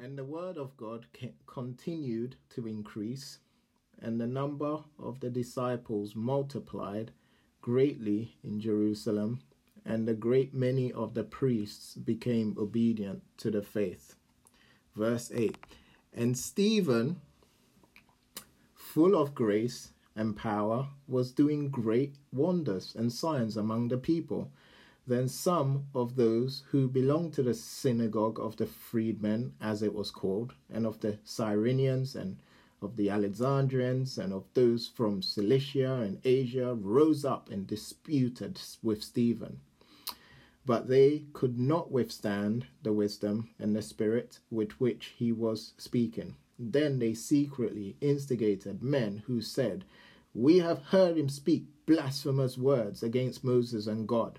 and the word of God continued to increase, and the number of the disciples multiplied greatly in Jerusalem, and a great many of the priests became obedient to the faith. Verse 8 And Stephen, full of grace and power, was doing great wonders and signs among the people. Then some of those who belonged to the synagogue of the freedmen, as it was called, and of the Cyrenians and of the Alexandrians and of those from Cilicia and Asia rose up and disputed with Stephen. But they could not withstand the wisdom and the spirit with which he was speaking. Then they secretly instigated men who said, We have heard him speak blasphemous words against Moses and God.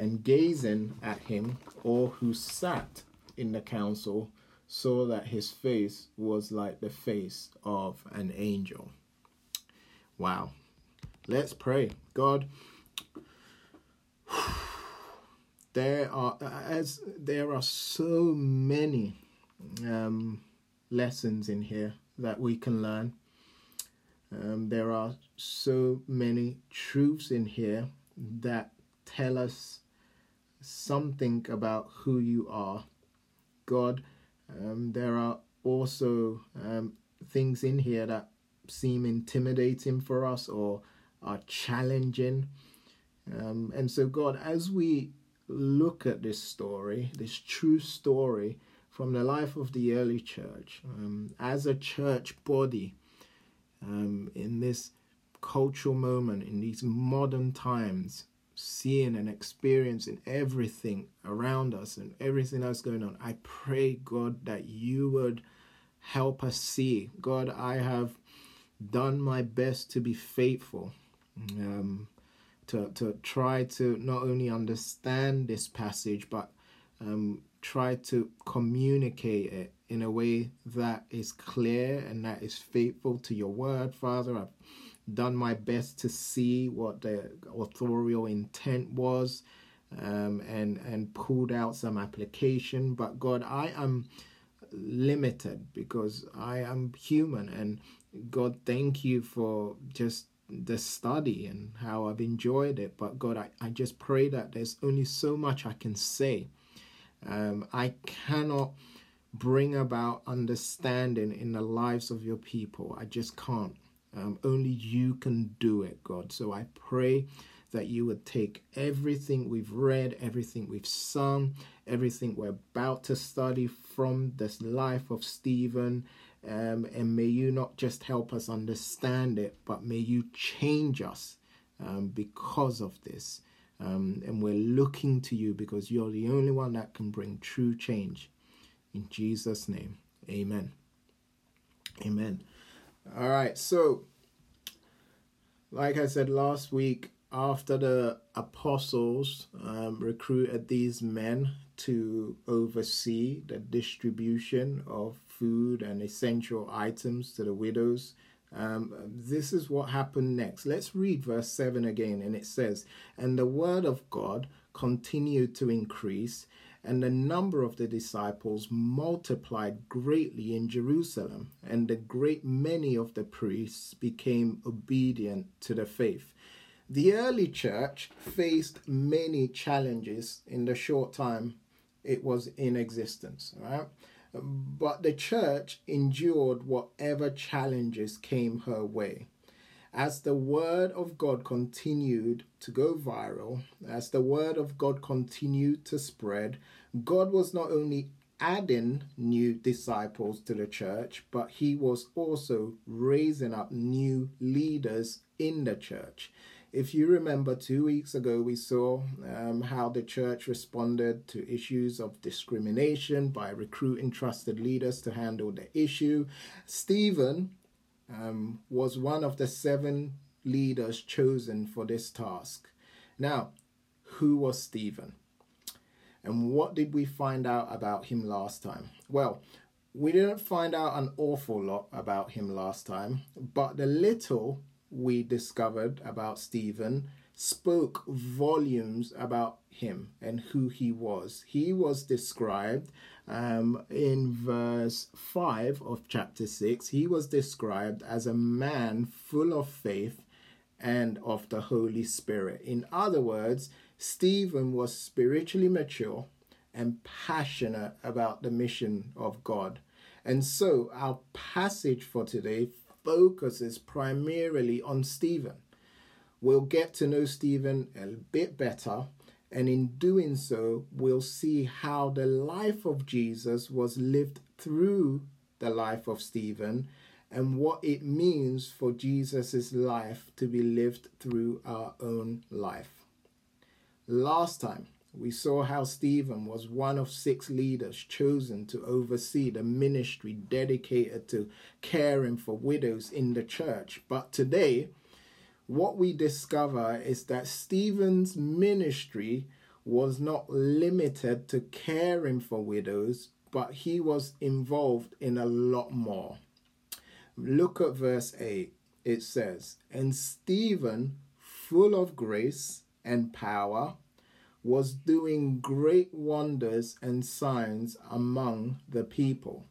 and gazing at him, all who sat in the council saw that his face was like the face of an angel. Wow. Let's pray. God, there are as there are so many um, lessons in here that we can learn. Um, there are so many truths in here that tell us something about who you are, God. Um, there are also um, things in here that seem intimidating for us or are challenging. Um, and so, God, as we look at this story, this true story from the life of the early church, um, as a church body um, in this cultural moment, in these modern times, seeing and experiencing everything around us and everything that's going on. I pray, God, that you would help us see. God, I have done my best to be faithful, um, to, to try to not only understand this passage, but um, try to communicate it in a way that is clear and that is faithful to your word, Father. I've done my best to see what the authorial intent was um, and and pulled out some application. But god i am limited because i am human. And god thank you for just the study and how i've enjoyed it. But god i, I just pray that there's only so much i can say. Um, i cannot bring about understanding in the lives of your people. I just can't um, only you can do it, God. So I pray that you would take everything we've read, everything we've sung, everything we're about to study from this life of Stephen, um, and may you not just help us understand it, but may you change us um, because of this. Um, and we're looking to you because you're the only one that can bring true change. In Jesus' name, amen. Amen. All right, so like I said last week, after the apostles um, recruited these men to oversee the distribution of food and essential items to the widows, um, this is what happened next. Let's read verse 7 again, and it says, And the word of God continued to increase, and the number of the disciples multiplied greatly in Jerusalem, and the great many of the priests became obedient to the faith. The early church faced many challenges in the short time it was in existence, right? But the church endured whatever challenges came her way. As the word of God continued to go viral, as the word of God continued to spread, God was not only adding new disciples to the church, but he was also raising up new leaders in the church. If you remember, two weeks ago, we saw um, how the church responded to issues of discrimination by recruiting trusted leaders to handle the issue. Stephen um, was one of the seven leaders chosen for this task. Now, who was Stephen? And what did we find out about him last time? Well, we didn't find out an awful lot about him last time, but the little we discovered about Stephen spoke volumes about him and who he was. He was described um, in verse 5 of chapter 6, he was described as a man full of faith and of the Holy Spirit. In other words, Stephen was spiritually mature and passionate about the mission of God. And so our passage for today focuses primarily on Stephen. We'll get to know Stephen a bit better, and in doing so, we'll see how the life of Jesus was lived through the life of Stephen and what it means for Jesus' life to be lived through our own life. Last time, we saw how Stephen was one of six leaders chosen to oversee the ministry dedicated to caring for widows in the church. But today, what we discover is that Stephen's ministry was not limited to caring for widows, but he was involved in a lot more. Look at verse 8. It says, And Stephen, full of grace and power, was doing great wonders and signs among the people.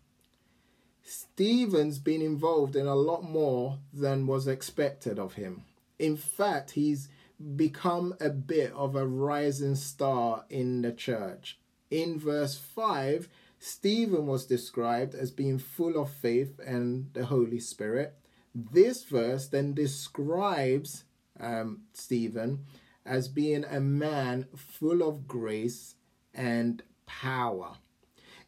Stephen's been involved in a lot more than was expected of him. In fact, he's become a bit of a rising star in the church. In verse 5, Stephen was described as being full of faith and the Holy Spirit. This verse then describes um, Stephen as being a man full of grace and power.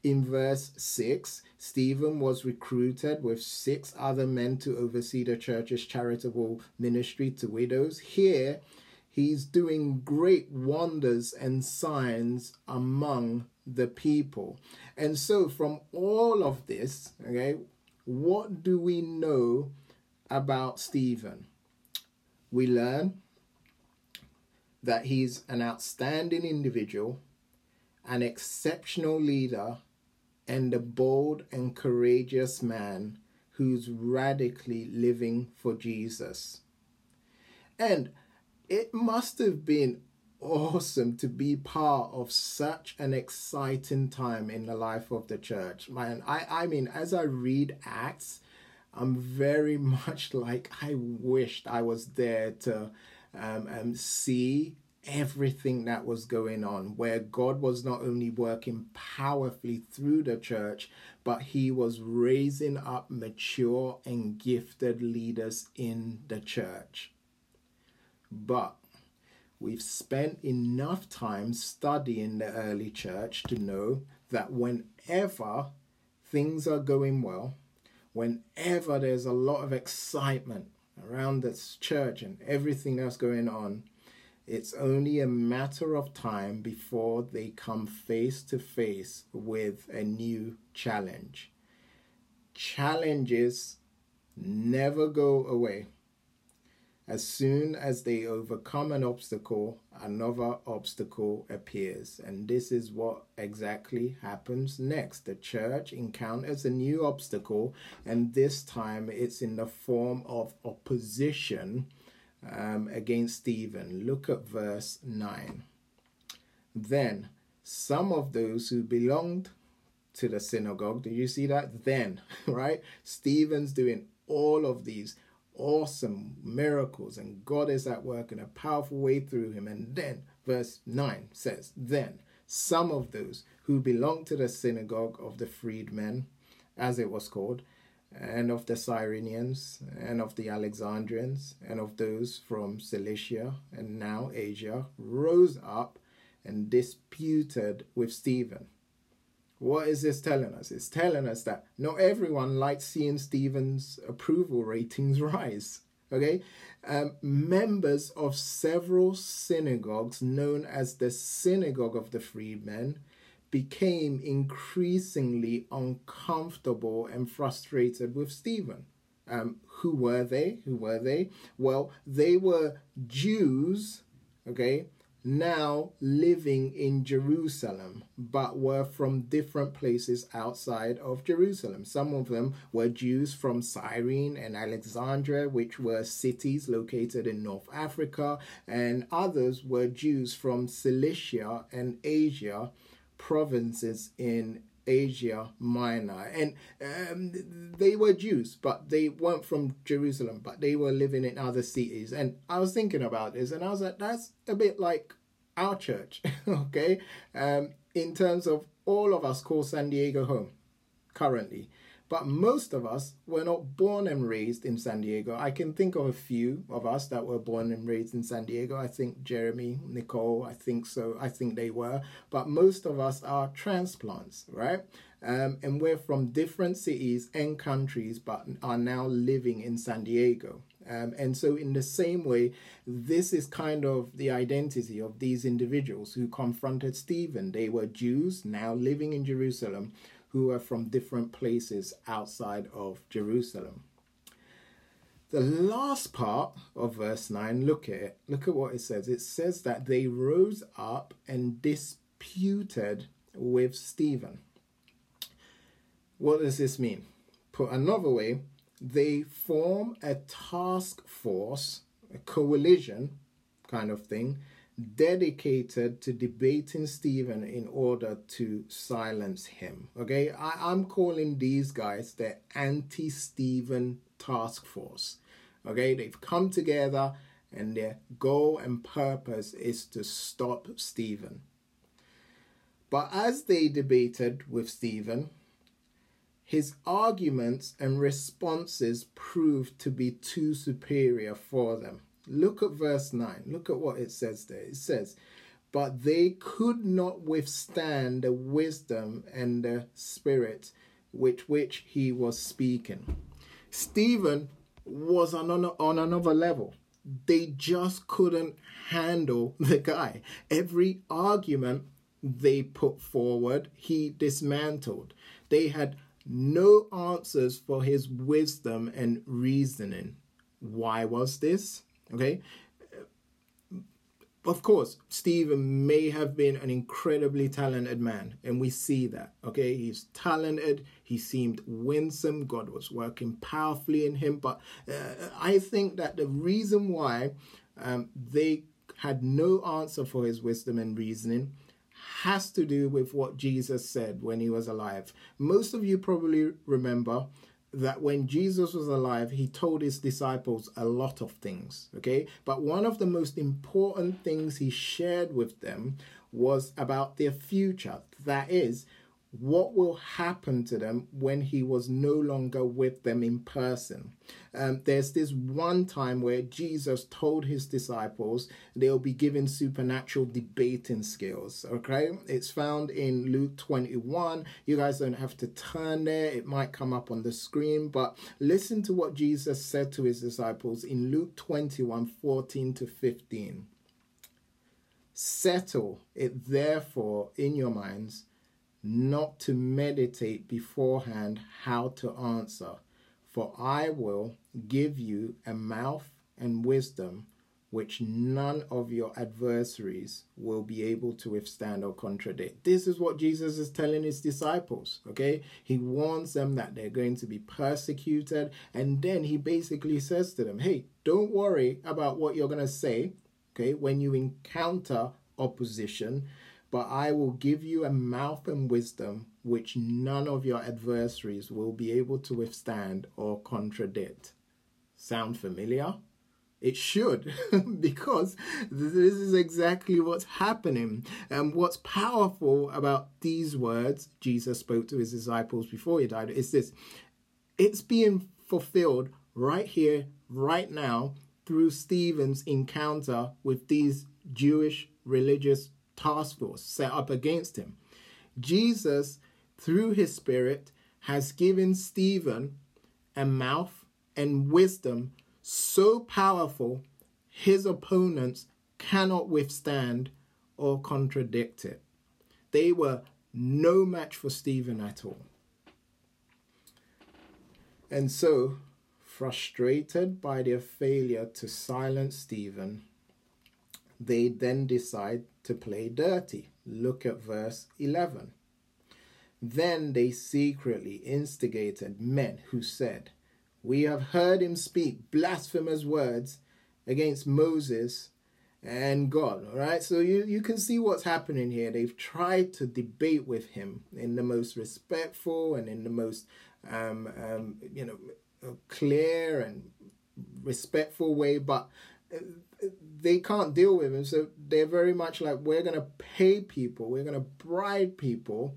In verse 6, Stephen was recruited with six other men to oversee the church's charitable ministry to widows. Here, he's doing great wonders and signs among the people. And so, from all of this, okay, what do we know about Stephen? We learn that he's an outstanding individual, an exceptional leader, and a bold and courageous man who's radically living for Jesus. And it must have been awesome to be part of such an exciting time in the life of the church. Man, I, I mean, as I read Acts, I'm very much like I wished I was there to um, um, see everything that was going on, where God was not only working powerfully through the church, but He was raising up mature and gifted leaders in the church. But we've spent enough time studying the early church to know that whenever things are going well, whenever there's a lot of excitement, around this church and everything that's going on, it's only a matter of time before they come face to face with a new challenge. Challenges never go away. As soon as they overcome an obstacle, another obstacle appears. And this is what exactly happens next. The church encounters a new obstacle, and this time it's in the form of opposition um, against Stephen. Look at verse 9. Then some of those who belonged to the synagogue, do you see that? Then, right? Stephen's doing all of these awesome miracles, and God is at work in a powerful way through him. And then, verse 9 says, Then some of those who belonged to the synagogue of the freedmen, as it was called, and of the Cyrenians, and of the Alexandrians, and of those from Cilicia and now Asia, rose up and disputed with Stephen. What is this telling us? It's telling us that not everyone likes seeing Stephen's approval ratings rise. Okay, um, members of several synagogues known as the Synagogue of the Freedmen became increasingly uncomfortable and frustrated with Stephen. Um, who were they? Who were they? Well, they were Jews, okay, now living in Jerusalem, but were from different places outside of Jerusalem. Some of them were Jews from Cyrene and Alexandria, which were cities located in North Africa, and others were Jews from Cilicia and Asia, provinces in Asia Minor. And um, they were Jews, but they weren't from Jerusalem, but they were living in other cities. And I was thinking about this and I was like, that's a bit like our church, okay? Um, in terms of all of us call San Diego home currently. But most of us were not born and raised in San Diego. I can think of a few of us that were born and raised in San Diego. I think Jeremy, Nicole, I think so. I think they were. But most of us are transplants, right? Um, and we're from different cities and countries, but are now living in San Diego. Um, and so, in the same way, this is kind of the identity of these individuals who confronted Stephen. They were Jews now living in Jerusalem who are from different places outside of Jerusalem. The last part of verse 9, look at it. Look at what it says. It says that they rose up and disputed with Stephen. What does this mean? Put another way, they form a task force, a coalition kind of thing, dedicated to debating Stephen in order to silence him. Okay, I, am calling these guys the anti Stephen task force. Okay, they've come together and their goal and purpose is to stop Stephen. But as they debated with Stephen, his arguments and responses proved to be too superior for them. Look at verse 9. Look at what it says there. It says, But they could not withstand the wisdom and the spirit with which he was speaking. Stephen was on, on another level. They just couldn't handle the guy. Every argument they put forward, he dismantled. They had no answers for his wisdom and reasoning. Why was this? Okay. Of course, Stephen may have been an incredibly talented man, and we see that. Okay, he's talented, he seemed winsome, God was working powerfully in him. But uh, I think that the reason why um, they had no answer for his wisdom and reasoning has to do with what Jesus said when he was alive. Most of you probably remember that when Jesus was alive, he told his disciples a lot of things, okay? But one of the most important things he shared with them was about their future. That is, what will happen to them when he was no longer with them in person. Um, there's this one time where Jesus told his disciples they'll be given supernatural debating skills. Okay, it's found in Luke 21. You guys don't have to turn there, it might come up on the screen, but listen to what Jesus said to his disciples in Luke 21 14 to 15. Settle it therefore in your minds not to meditate beforehand how to answer. For I will give you a mouth and wisdom which none of your adversaries will be able to withstand or contradict. This is what Jesus is telling his disciples, okay? He warns them that they're going to be persecuted, and then he basically says to them, hey, don't worry about what you're going to say, okay, when you encounter opposition but I will give you a mouth and wisdom which none of your adversaries will be able to withstand or contradict. Sound familiar? It should, because this is exactly what's happening. And what's powerful about these words Jesus spoke to his disciples before he died is this it's being fulfilled right here, right now, through Stephen's encounter with these Jewish religious task force set up against him. Jesus, through his Spirit, has given Stephen a mouth and wisdom so powerful his opponents cannot withstand or contradict it. They were no match for Stephen at all. And so, frustrated by their failure to silence Stephen, they then decide to play dirty. Look at verse 11. Then they secretly instigated men who said, We have heard him speak blasphemous words against Moses and God. All right, so you, you can see what's happening here. They've tried to debate with him in the most respectful and in the most, um, um, you know, clear and respectful way, but they can't deal with him. So they're very much like, we're going to pay people, we're going to bribe people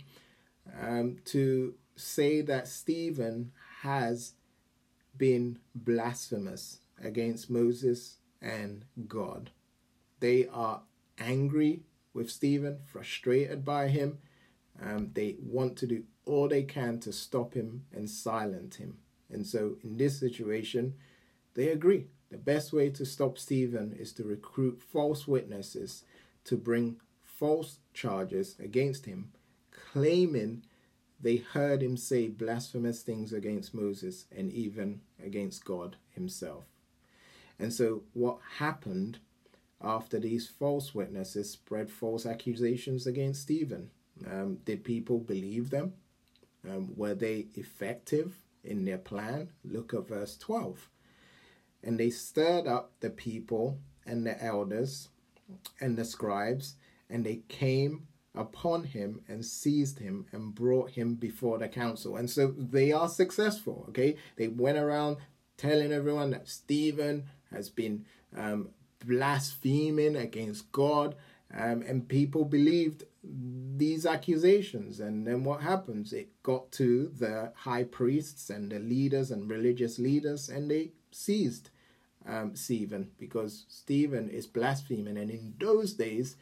um, to say that Stephen has been blasphemous against Moses and God. They are angry with Stephen, frustrated by him. Um, they want to do all they can to stop him and silence him. And so, in this situation, they agree. The best way to stop Stephen is to recruit false witnesses to bring false charges against him claiming they heard him say blasphemous things against Moses and even against God himself. And so, what happened after these false witnesses spread false accusations against Stephen? Um, did people believe them? Um, were they effective in their plan? Look at verse 12. And they stirred up the people and the elders and the scribes, and they came upon him and seized him and brought him before the council. And so they are successful, okay? They went around telling everyone that Stephen has been um, blaspheming against God, um, and people believed these accusations. And then what happens? It got to the high priests and the leaders and religious leaders, and they seized um, Stephen because Stephen is blaspheming. And in those days,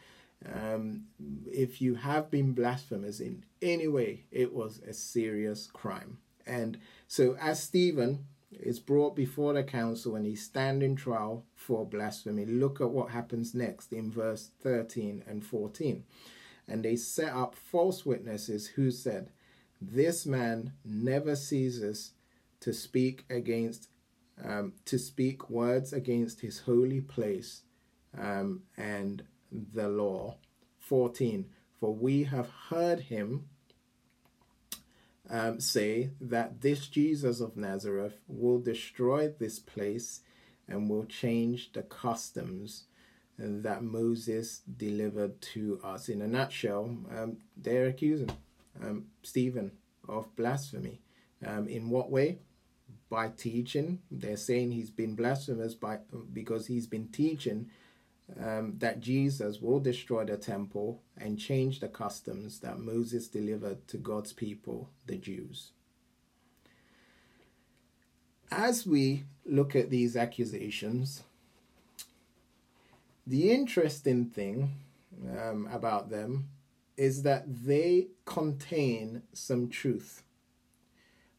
um, if you have been blasphemous in any way, it was a serious crime. And so, as Stephen is brought before the council and he's standing trial for blasphemy, look at what happens next in verse 13 and 14. And they set up false witnesses who said, This man never ceases to speak against, um, to speak words against his holy place um, and the law. 14 For we have heard him um, say that this Jesus of Nazareth will destroy this place and will change the customs that Moses delivered to us. In a nutshell, um, they're accusing um, Stephen of blasphemy. Um, in what way? By teaching. They're saying he's been blasphemous by because he's been teaching um, that Jesus will destroy the temple and change the customs that Moses delivered to God's people, the Jews. As we look at these accusations, the interesting thing um, about them is that they contain some truth.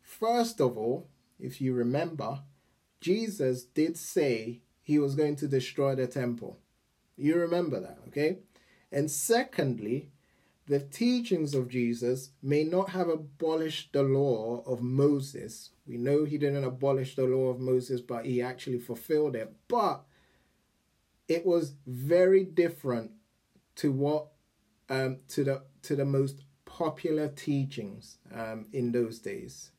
First of all, if you remember, Jesus did say he was going to destroy the temple. You remember that, okay? And secondly, the teachings of Jesus may not have abolished the law of Moses. We know he didn't abolish the law of Moses, but he actually fulfilled it. But it was very different to what um, to the to the most popular teachings um, in those days.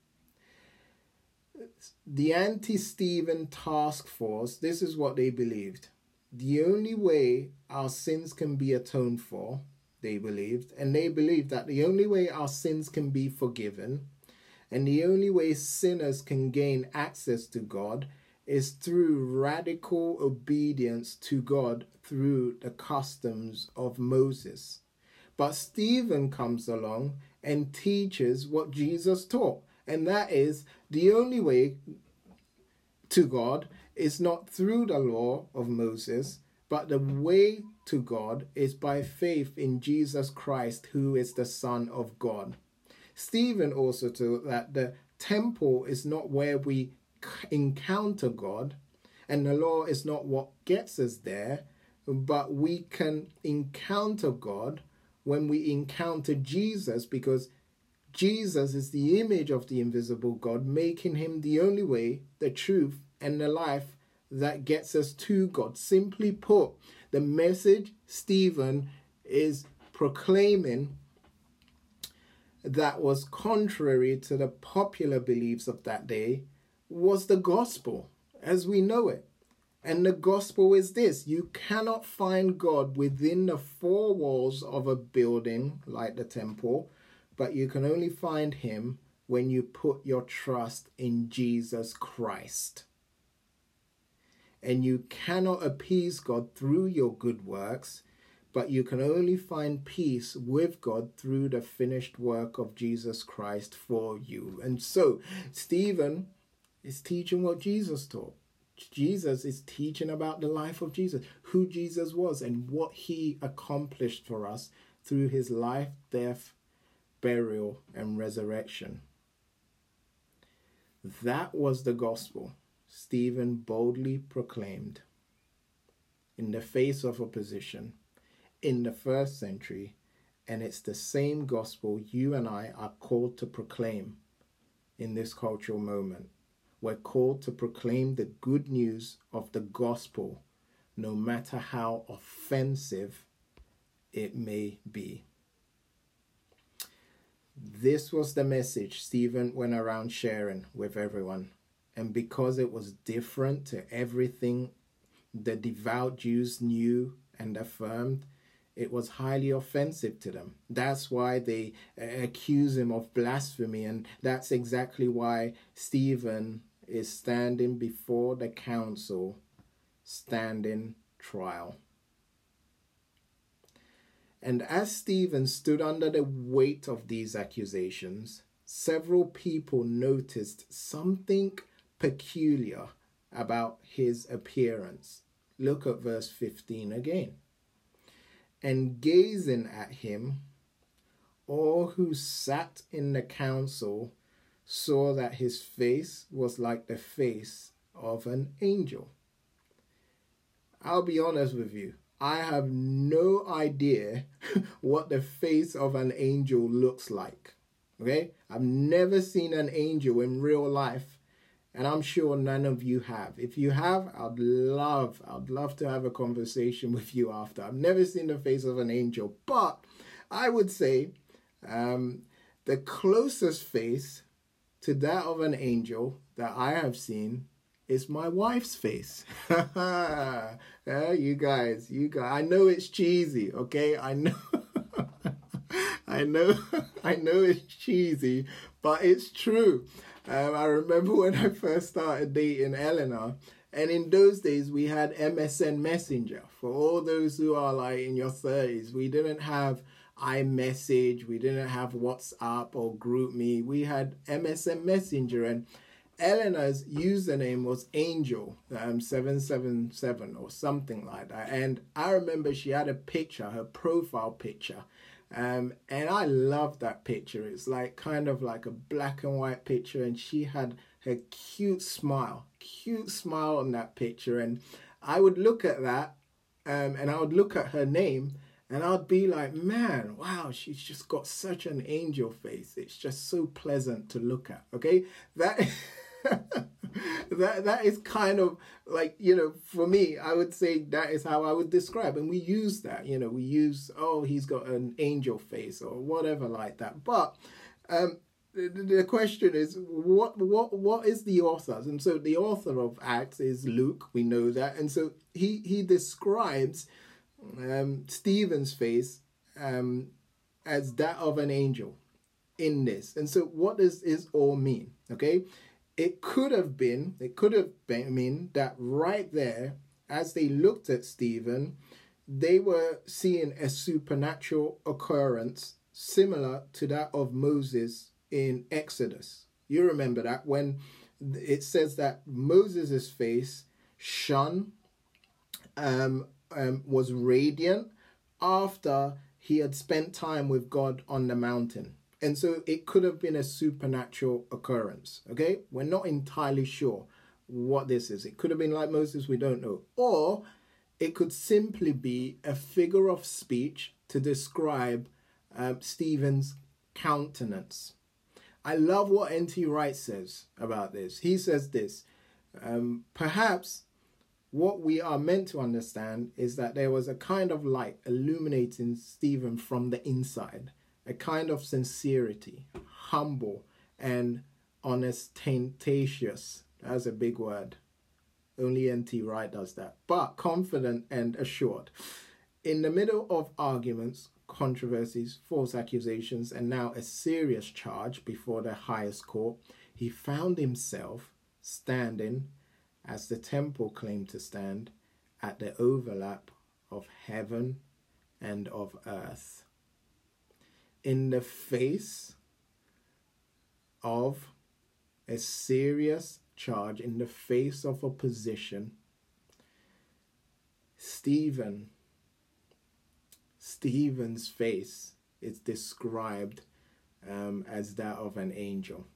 The anti-Stephen task force. This is what they believed the only way our sins can be atoned for, they believed, and they believed that the only way our sins can be forgiven and the only way sinners can gain access to God is through radical obedience to God through the customs of Moses. But Stephen comes along and teaches what Jesus taught, and that is the only way to God is not through the law of Moses, but the way to God is by faith in Jesus Christ, who is the Son of God. Stephen also taught that the temple is not where we encounter God, And the law is not what gets us there, but we can encounter God when we encounter Jesus because Jesus is the image of the invisible God, making him the only way, the truth, and the life that gets us to God. Simply put, the message Stephen is proclaiming that was contrary to the popular beliefs of that day was the gospel as we know it. And the gospel is this you cannot find God within the four walls of a building like the temple, but you can only find him when you put your trust in Jesus Christ. And you cannot appease God through your good works, but you can only find peace with God through the finished work of Jesus Christ for you. And so, Stephen is teaching what Jesus taught. Jesus is teaching about the life of Jesus, who Jesus was, and what he accomplished for us through his life, death, burial, and resurrection. That was the gospel Stephen boldly proclaimed in the face of opposition in the first century, and it's the same gospel you and I are called to proclaim in this cultural moment we're called to proclaim the good news of the gospel, no matter how offensive it may be. This was the message Stephen went around sharing with everyone. And because it was different to everything the devout Jews knew and affirmed, it was highly offensive to them. That's why they uh, accuse him of blasphemy, and that's exactly why Stephen is standing before the council, standing trial. And as Stephen stood under the weight of these accusations, several people noticed something peculiar about his appearance. Look at verse 15 again. And gazing at him, all who sat in the council saw that his face was like the face of an angel. I'll be honest with you, I have no idea what the face of an angel looks like. Okay? I've never seen an angel in real life, and I'm sure none of you have. If you have, I'd love, I'd love to have a conversation with you after. I've never seen the face of an angel, but I would say um, the closest face to that of an angel that I have seen is my wife's face. you guys, you guys, I know it's cheesy, okay? I know. I know, I know it's cheesy, but it's true. Um, I remember when I first started dating Eleanor, and in those days we had MSN Messenger. For all those who are like in your 30s, we didn't have iMessage, we didn't have WhatsApp or GroupMe. We had MSN Messenger, and Eleanor's username was Angel um, seven seven seven or something like that. And I remember she had a picture, her profile picture. Um, and I love that picture. It's like kind of like a black and white picture, and she had her cute smile, cute smile on that picture. And I would look at that, um, and I would look at her name, and I'd be like, man, wow, she's just got such an angel face. It's just so pleasant to look at. Okay, that that that is kind of like you know, for me, I would say that is how I would describe, and we use that. You know, we use oh, he's got an angel face or whatever like that. But um, the, question is what what what is the author and so the author of acts is luke we know that and so he he describes um, Stephen's face um, as that of an angel in this. And so, what does this all mean? Okay, it could have been, it could have been I mean that right there, as they looked at Stephen, they were seeing a supernatural occurrence similar to that of Moses in Exodus. You remember that when it says that Moses' face shone um, um, was radiant after he had spent time with God on the mountain. And so it could have been a supernatural occurrence. Okay, we're not entirely sure, what this is. It could have been like Moses, we don't know. Or it could simply be a figure of speech to describe uh, Stephen's countenance. I love what N.T. Wright says about this. He says this um, perhaps what we are meant to understand is that there was a kind of light illuminating Stephen from the inside, a kind of sincerity, humble and ostentatious. That's a big word. Only N.T. Wright does that. But confident and assured. In the middle of arguments, controversies, false accusations, and now a serious charge before the highest court, he found himself standing, as the temple claimed to stand, at the overlap of heaven and of earth. In the face of a serious charge, in the face of opposition, Stephen Stephen's face is described um, as that of an angel.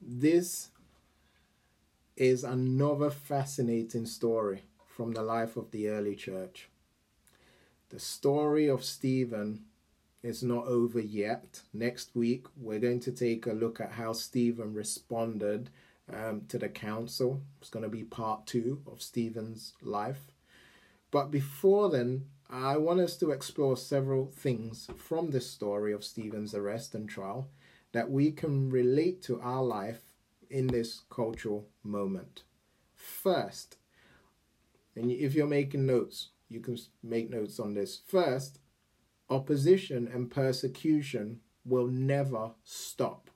This is another fascinating story from the life of the early church. The story of Stephen is not over yet. Next week, we're going to take a look at how Stephen responded um, to the council. It's going to be part two of Stephen's life. But before then, I want us to explore several things from this story of Stephen's arrest and trial that we can relate to our life in this cultural moment. First, and if you're making notes, you can make notes on this. First, opposition and persecution will never stop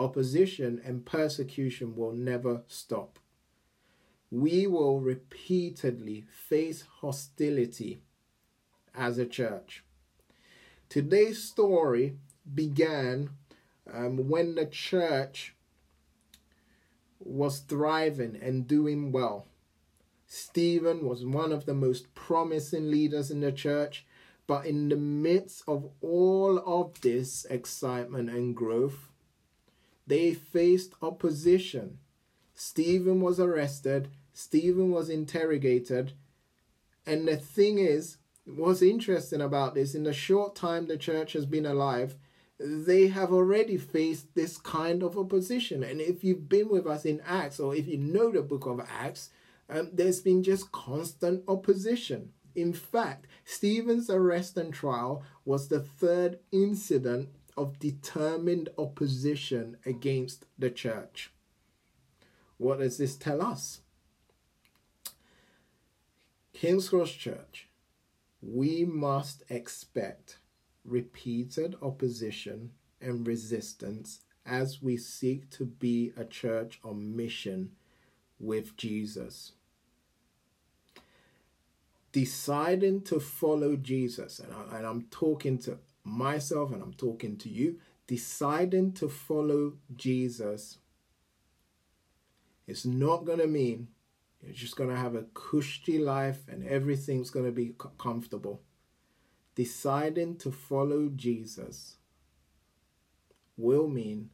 opposition and persecution will never stop. We will repeatedly face hostility as a church. Today's story began um, when the church was thriving and doing well. Stephen was one of the most promising leaders in the church, but in the midst of all of this excitement and growth, they faced opposition. Stephen was arrested, Stephen was interrogated. And the thing is, what's interesting about this, in the short time the church has been alive, they have already faced this kind of opposition. And if you've been with us in Acts, or if you know the book of Acts, um, there's been just constant opposition. In fact, Stephen's arrest and trial was the third incident of determined opposition against the church. What does this tell us? King's Cross Church, we must expect repeated opposition and resistance as we seek to be a church on mission with Jesus. Deciding to follow Jesus, and, I, am talking to myself and I'm talking to you, deciding to follow Jesus it's not going to mean you're just going to have a cushy life and everything's going to be comfortable. Deciding to follow Jesus will mean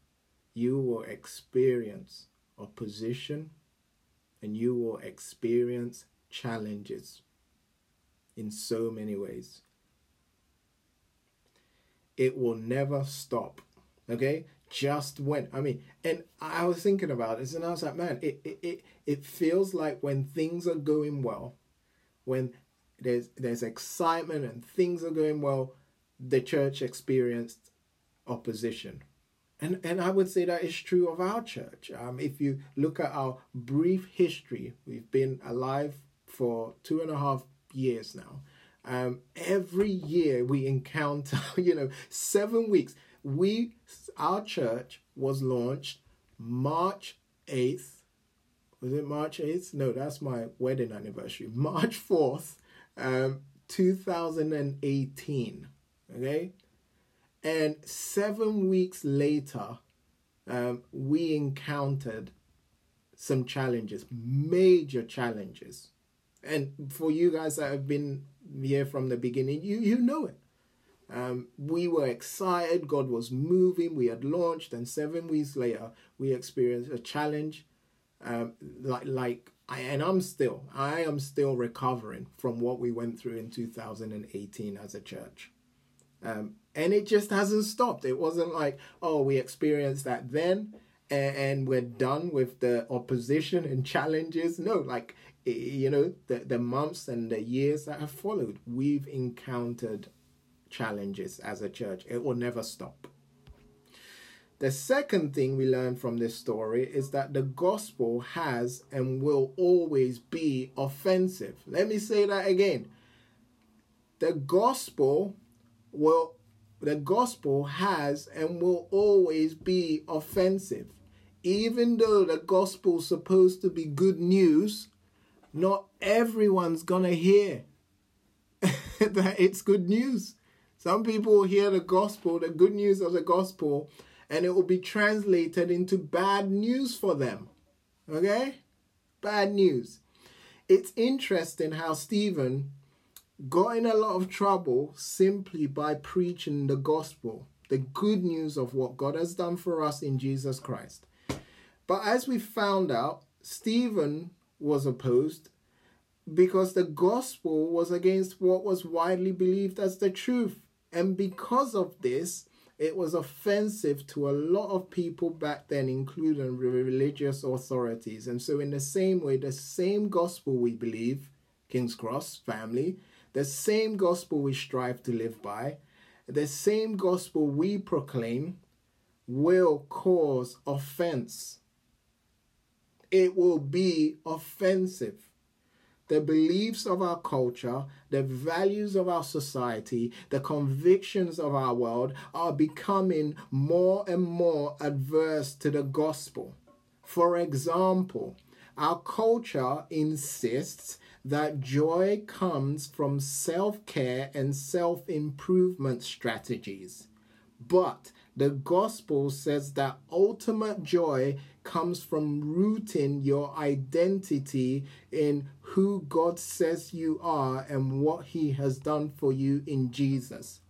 you will experience opposition and you will experience challenges in so many ways it will never stop. Okay? Just when I mean, and I was thinking about this and I was like, man, it it, it, it feels like when things are going well, when there's there's excitement and things are going well, the church experienced opposition. And and I would say that is true of our church. Um, if you look at our brief history, we've been alive for two and a half years now. Um, every year we encounter, you know, seven weeks. We, our church was launched March 8th. Was it March 8th? No, that's my wedding anniversary. March 4th, um, 2018. Okay? And seven weeks later, um, we encountered some challenges, major challenges. And for you guys that have been here from the beginning, you you know it. Um, we were excited. God was moving. We had launched, and seven weeks later, we experienced a challenge. Um, like, like, I, and I'm still, I am still recovering from what we went through in 2018 as a church. Um, and it just hasn't stopped. It wasn't like, oh, we experienced that then and, and we're done with the opposition and challenges. No, like, you know, the, the months and the years that have followed, we've encountered challenges as a church. It will never stop. The second thing we learn from this story is that the gospel has and will always be offensive. Let me say that again. The gospel will the gospel has and will always be offensive. Even though the gospel's supposed to be good news, not everyone's gonna hear that it's good news. Some people will hear the gospel, the good news of the gospel, and it will be translated into bad news for them. Okay? Bad news. It's interesting how Stephen got in a lot of trouble simply by preaching the gospel, the good news of what God has done for us in Jesus Christ. But as we found out, Stephen was opposed because the gospel was against what was widely believed as the truth. And because of this, it was offensive to a lot of people back then, including religious authorities. And so, in the same way, the same gospel we believe, King's Cross family, the same gospel we strive to live by, the same gospel we proclaim, will cause offense. It will be offensive the beliefs of our culture, the values of our society, the convictions of our world are becoming more and more adverse to the gospel. For example, our culture insists that joy comes from self care and self improvement strategies. But the gospel says that ultimate joy comes from rooting your identity in who God says you are and what He has done for you in Jesus.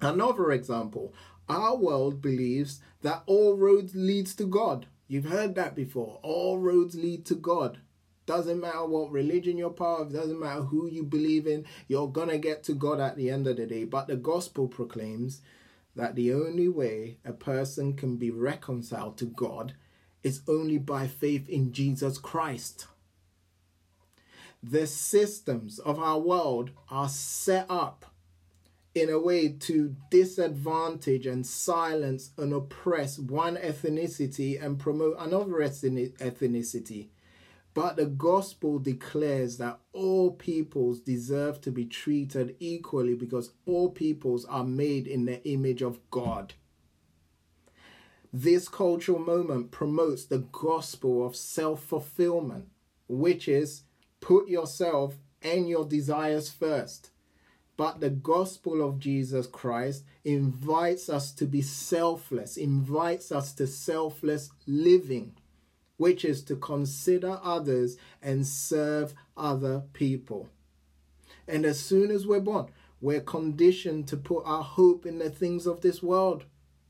Another example our world believes that all roads leads to God. You've heard that before. All roads lead to God. Doesn't matter what religion you're part of, doesn't matter who you believe in, you're gonna get to God at the end of the day. But the gospel proclaims that the only way a person can be reconciled to God is only by faith in Jesus Christ. The systems of our world are set up in a way to disadvantage and silence and oppress one ethnicity and promote another ethnicity. But the gospel declares that all peoples deserve to be treated equally because all peoples are made in the image of God. This cultural moment promotes the gospel of self fulfillment, which is put yourself and your desires first. But the gospel of Jesus Christ invites us to be selfless, invites us to selfless living, which is to consider others and serve other people. And as soon as we're born, we're conditioned to put our hope in the things of this world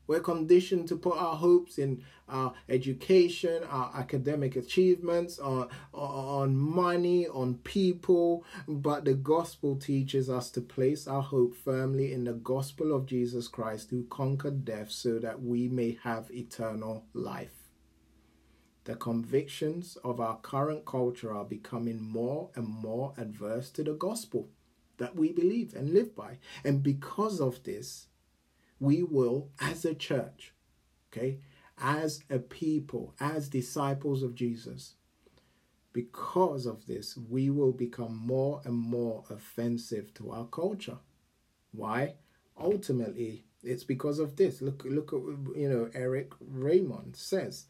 we're conditioned to put our hopes in our education, our academic achievements, on, on money, on people. But the gospel teaches us to place our hope firmly in the gospel of Jesus Christ, who conquered death so that we may have eternal life. The convictions of our current culture are becoming more and more adverse to the gospel that we believe and live by. And because of this, we will, as a church, okay, as a people, as disciples of Jesus, because of this, we will become more and more offensive to our culture. Why? Ultimately, it's because of this. Look, look at you know Erik Raymond says,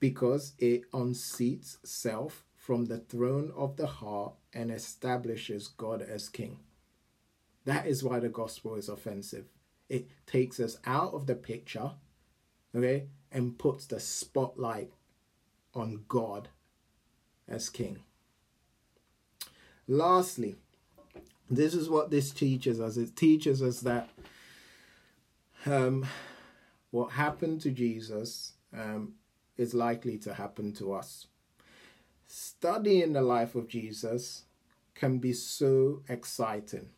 because it unseats self from the throne of the heart and establishes God as King. That is why the gospel is offensive. It takes us out of the picture, okay, and puts the spotlight on God as King. Lastly, This is what this teaches us. It teaches us that um, what happened to Jesus um, is likely to happen to us. Studying the life of Jesus can be so exciting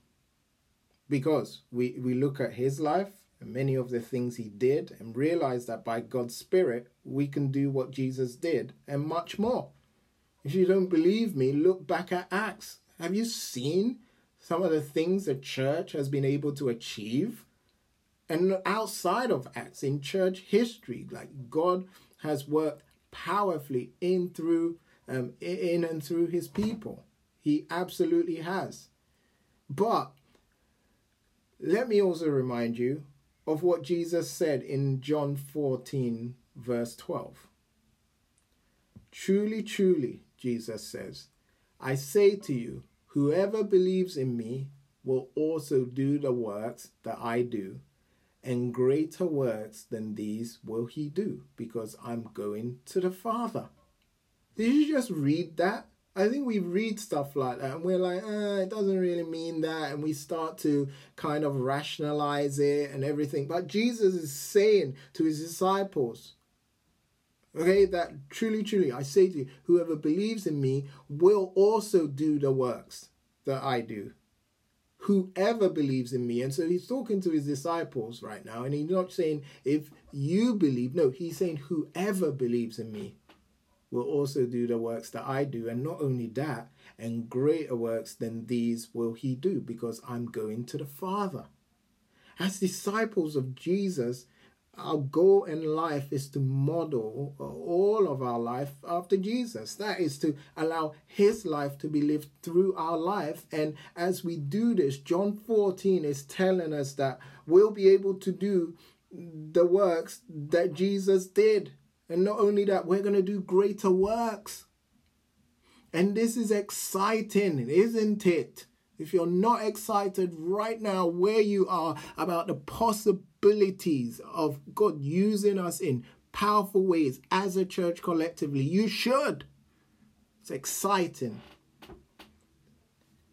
because we, we look at his life and many of the things he did and realize that by God's Spirit we can do what Jesus did and much more. If you don't believe me, look back at Acts. Have you seen some of the things the church has been able to achieve? And outside of Acts, in church history, like God has worked powerfully in through um, in and through his people. He absolutely has. But let me also remind you of what Jesus said in John 14, verse 12. Truly, truly, Jesus says, I say to you, whoever believes in me will also do the works that I do, and greater works than these will he do, because I'm going to the Father. Did you just read that? I think we read stuff like that and we're like, eh, it doesn't really mean that. And we start to kind of rationalize it and everything. But Jesus is saying to his disciples, okay, that truly, truly, I say to you, whoever believes in me will also do the works that I do. Whoever believes in me. And so he's talking to his disciples right now. And he's not saying, if you believe. No, he's saying, whoever believes in me will also do the works that I do. And not only that, and greater works than these will he do, because I'm going to the Father. As disciples of Jesus, our goal in life is to model all of our life after Jesus. That is to allow his life to be lived through our life. And as we do this, John 14 is telling us that we'll be able to do the works that Jesus did. And not only that, we're going to do greater works. And this is exciting, isn't it? If you're not excited right now where you are about the possibilities of God using us in powerful ways as a church collectively, you should. It's exciting.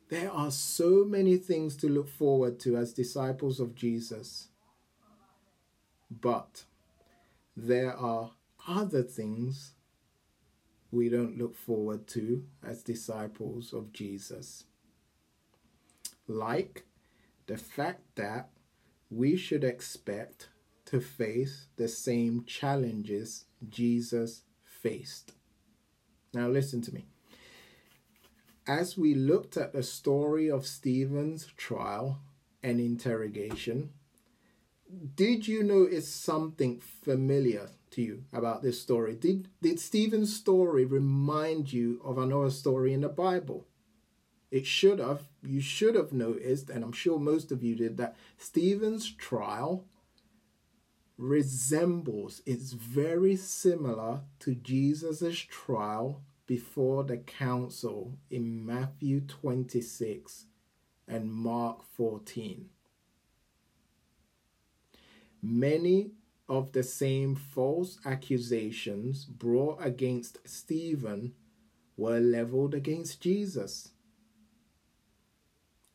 There are so many things to look forward to as disciples of Jesus. But there are other things we don't look forward to as disciples of Jesus. Like the fact that we should expect to face the same challenges Jesus faced. Now, listen to me. As we looked at the story of Stephen's trial and interrogation, did you notice something familiar to you about this story? Did, did Stephen's story remind you of another story in the Bible? It should have. You should have noticed, and I'm sure most of you did, that Stephen's trial resembles, it's very similar to Jesus' trial before the council in Matthew 26 and Mark 14. Many of the same false accusations brought against Stephen were leveled against Jesus.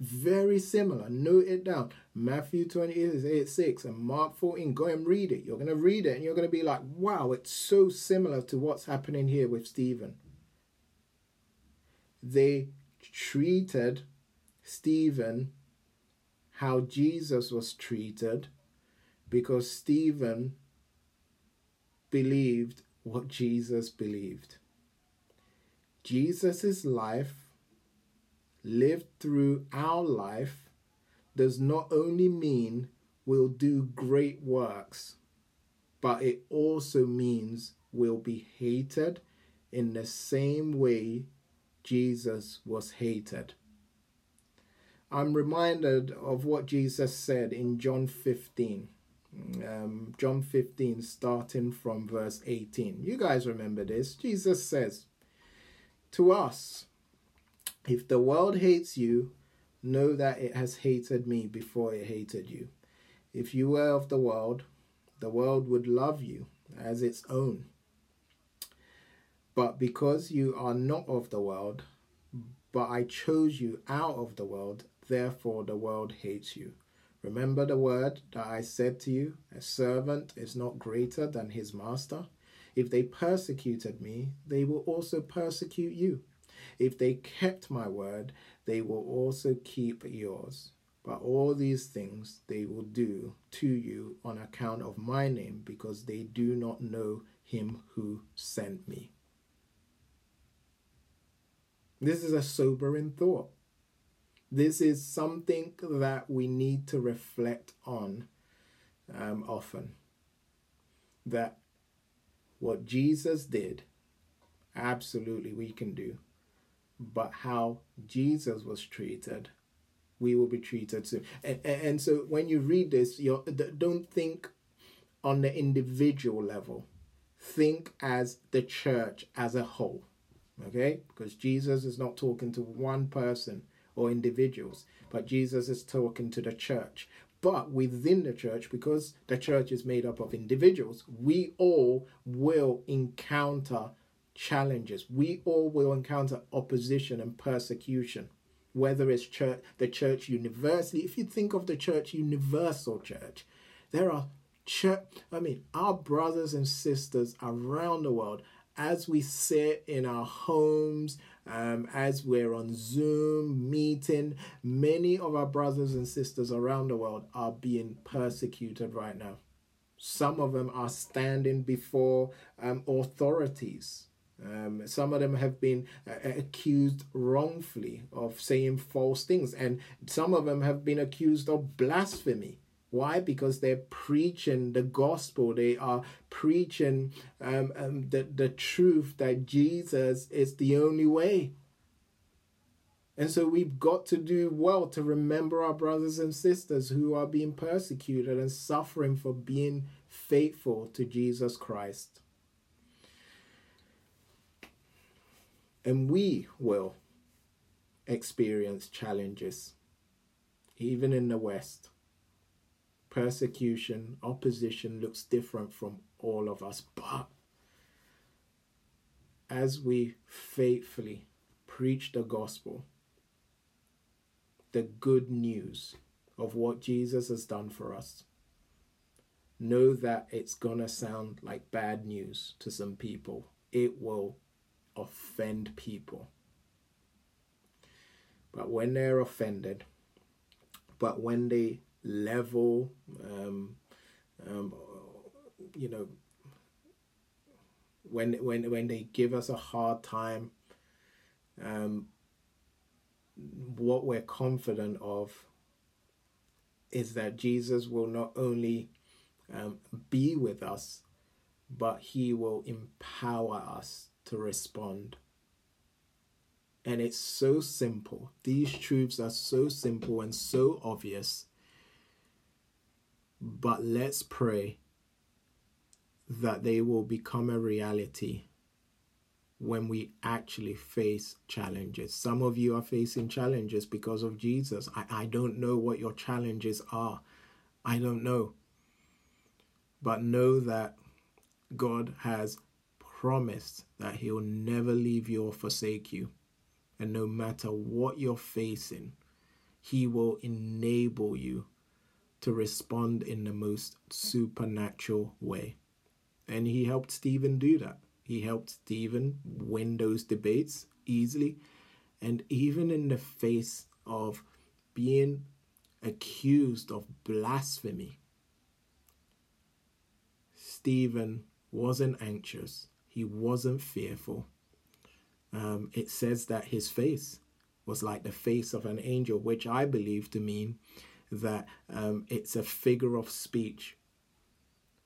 Very similar. Note it down. Matthew 28 6 and Mark 14. Go and read it. You're going to read it and you're going to be like, wow, it's so similar to what's happening here with Stephen. They treated Stephen how Jesus was treated because Stephen believed what Jesus believed. Jesus' life, lived through our life, does not only mean we'll do great works, but it also means we'll be hated in the same way Jesus was hated. I'm reminded of what Jesus said in John 15 um, John 15, starting from verse 18. You guys remember this. Jesus says to us, If the world hates you, know that it has hated me before it hated you. If you were of the world, the world would love you as its own. But because you are not of the world, but I chose you out of the world, therefore the world hates you. Remember the word that I said to you a servant is not greater than his master. If they persecuted me, they will also persecute you. If they kept my word, they will also keep yours. But all these things they will do to you on account of my name, because they do not know him who sent me. This is a sobering thought. This is something that we need to reflect on um, often. That what Jesus did, absolutely we can do. But how Jesus was treated, we will be treated too. And, and so when you read this, you don't think on the individual level. Think as the church as a whole. Okay? Because Jesus is not talking to one person or individuals, but Jesus is talking to the church. But within the church, because the church is made up of individuals, we all will encounter challenges. We all will encounter opposition and persecution, whether it's church, the church universally. If you think of the church universal church, there are church. I mean, our brothers and sisters around the world, as we sit in our homes, um, as we're on Zoom meeting, many of our brothers and sisters around the world are being persecuted right now. Some of them are standing before um, authorities. Um, some of them have been uh, accused wrongfully of saying false things, and some of them have been accused of blasphemy. Why? Because they're preaching the gospel. They are preaching um, um, the, the truth that Jesus is the only way. And so we've got to do well to remember our brothers and sisters who are being persecuted and suffering for being faithful to Jesus Christ. And we will experience challenges, even in the West persecution, opposition looks different from all of us. But as we faithfully preach the gospel, the good news of what Jesus has done for us, know that it's gonna sound like bad news to some people. It will offend people. But when they're offended, but when they level, um, um, you know, when when when they give us a hard time, um, what we're confident of is that Jesus will not only um, be with us, but he will empower us to respond. And it's so simple. These truths are so simple and so obvious but let's pray that they will become a reality when we actually face challenges. Some of you are facing challenges because of Jesus. I, I don't know what your challenges are. I don't know. But know that God has promised that He'll never leave you or forsake you. And no matter what you're facing, He will enable you to respond in the most supernatural way. And he helped Stephen do that. He helped Stephen win those debates easily. And even in the face of being accused of blasphemy, Stephen wasn't anxious, he wasn't fearful. Um, it says that his face was like the face of an angel, which I believe to mean that um, it's a figure of speech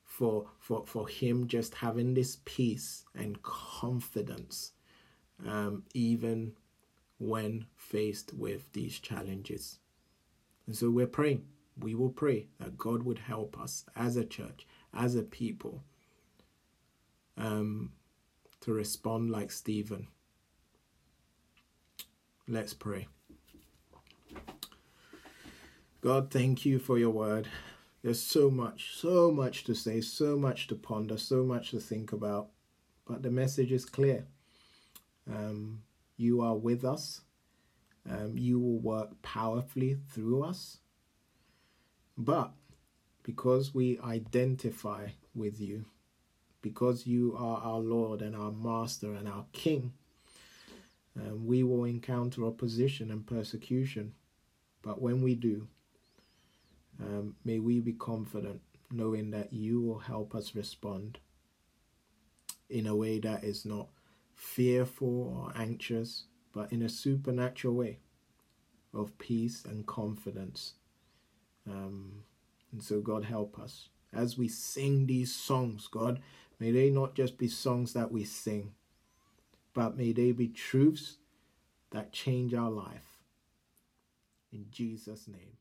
for for for him just having this peace and confidence um, even when faced with these challenges. And so we're praying. We will pray that god would help us as a church as a people um, to respond like stephen. Let's pray God, thank you for your word. There's so much, so much to say, so much to ponder, so much to think about. But the message is clear. Um, you are with us. um, you will work powerfully through us. But because we identify with you, because you are our Lord and our Master and our King, um, we will encounter opposition and persecution. But when we do, um, may we be confident knowing that you will help us respond in a way that is not fearful or anxious, but in a supernatural way of peace and confidence. Um, and so, God, help us as we sing these songs, God. May they not just be songs that we sing, but may they be truths that change our life. In Jesus' name.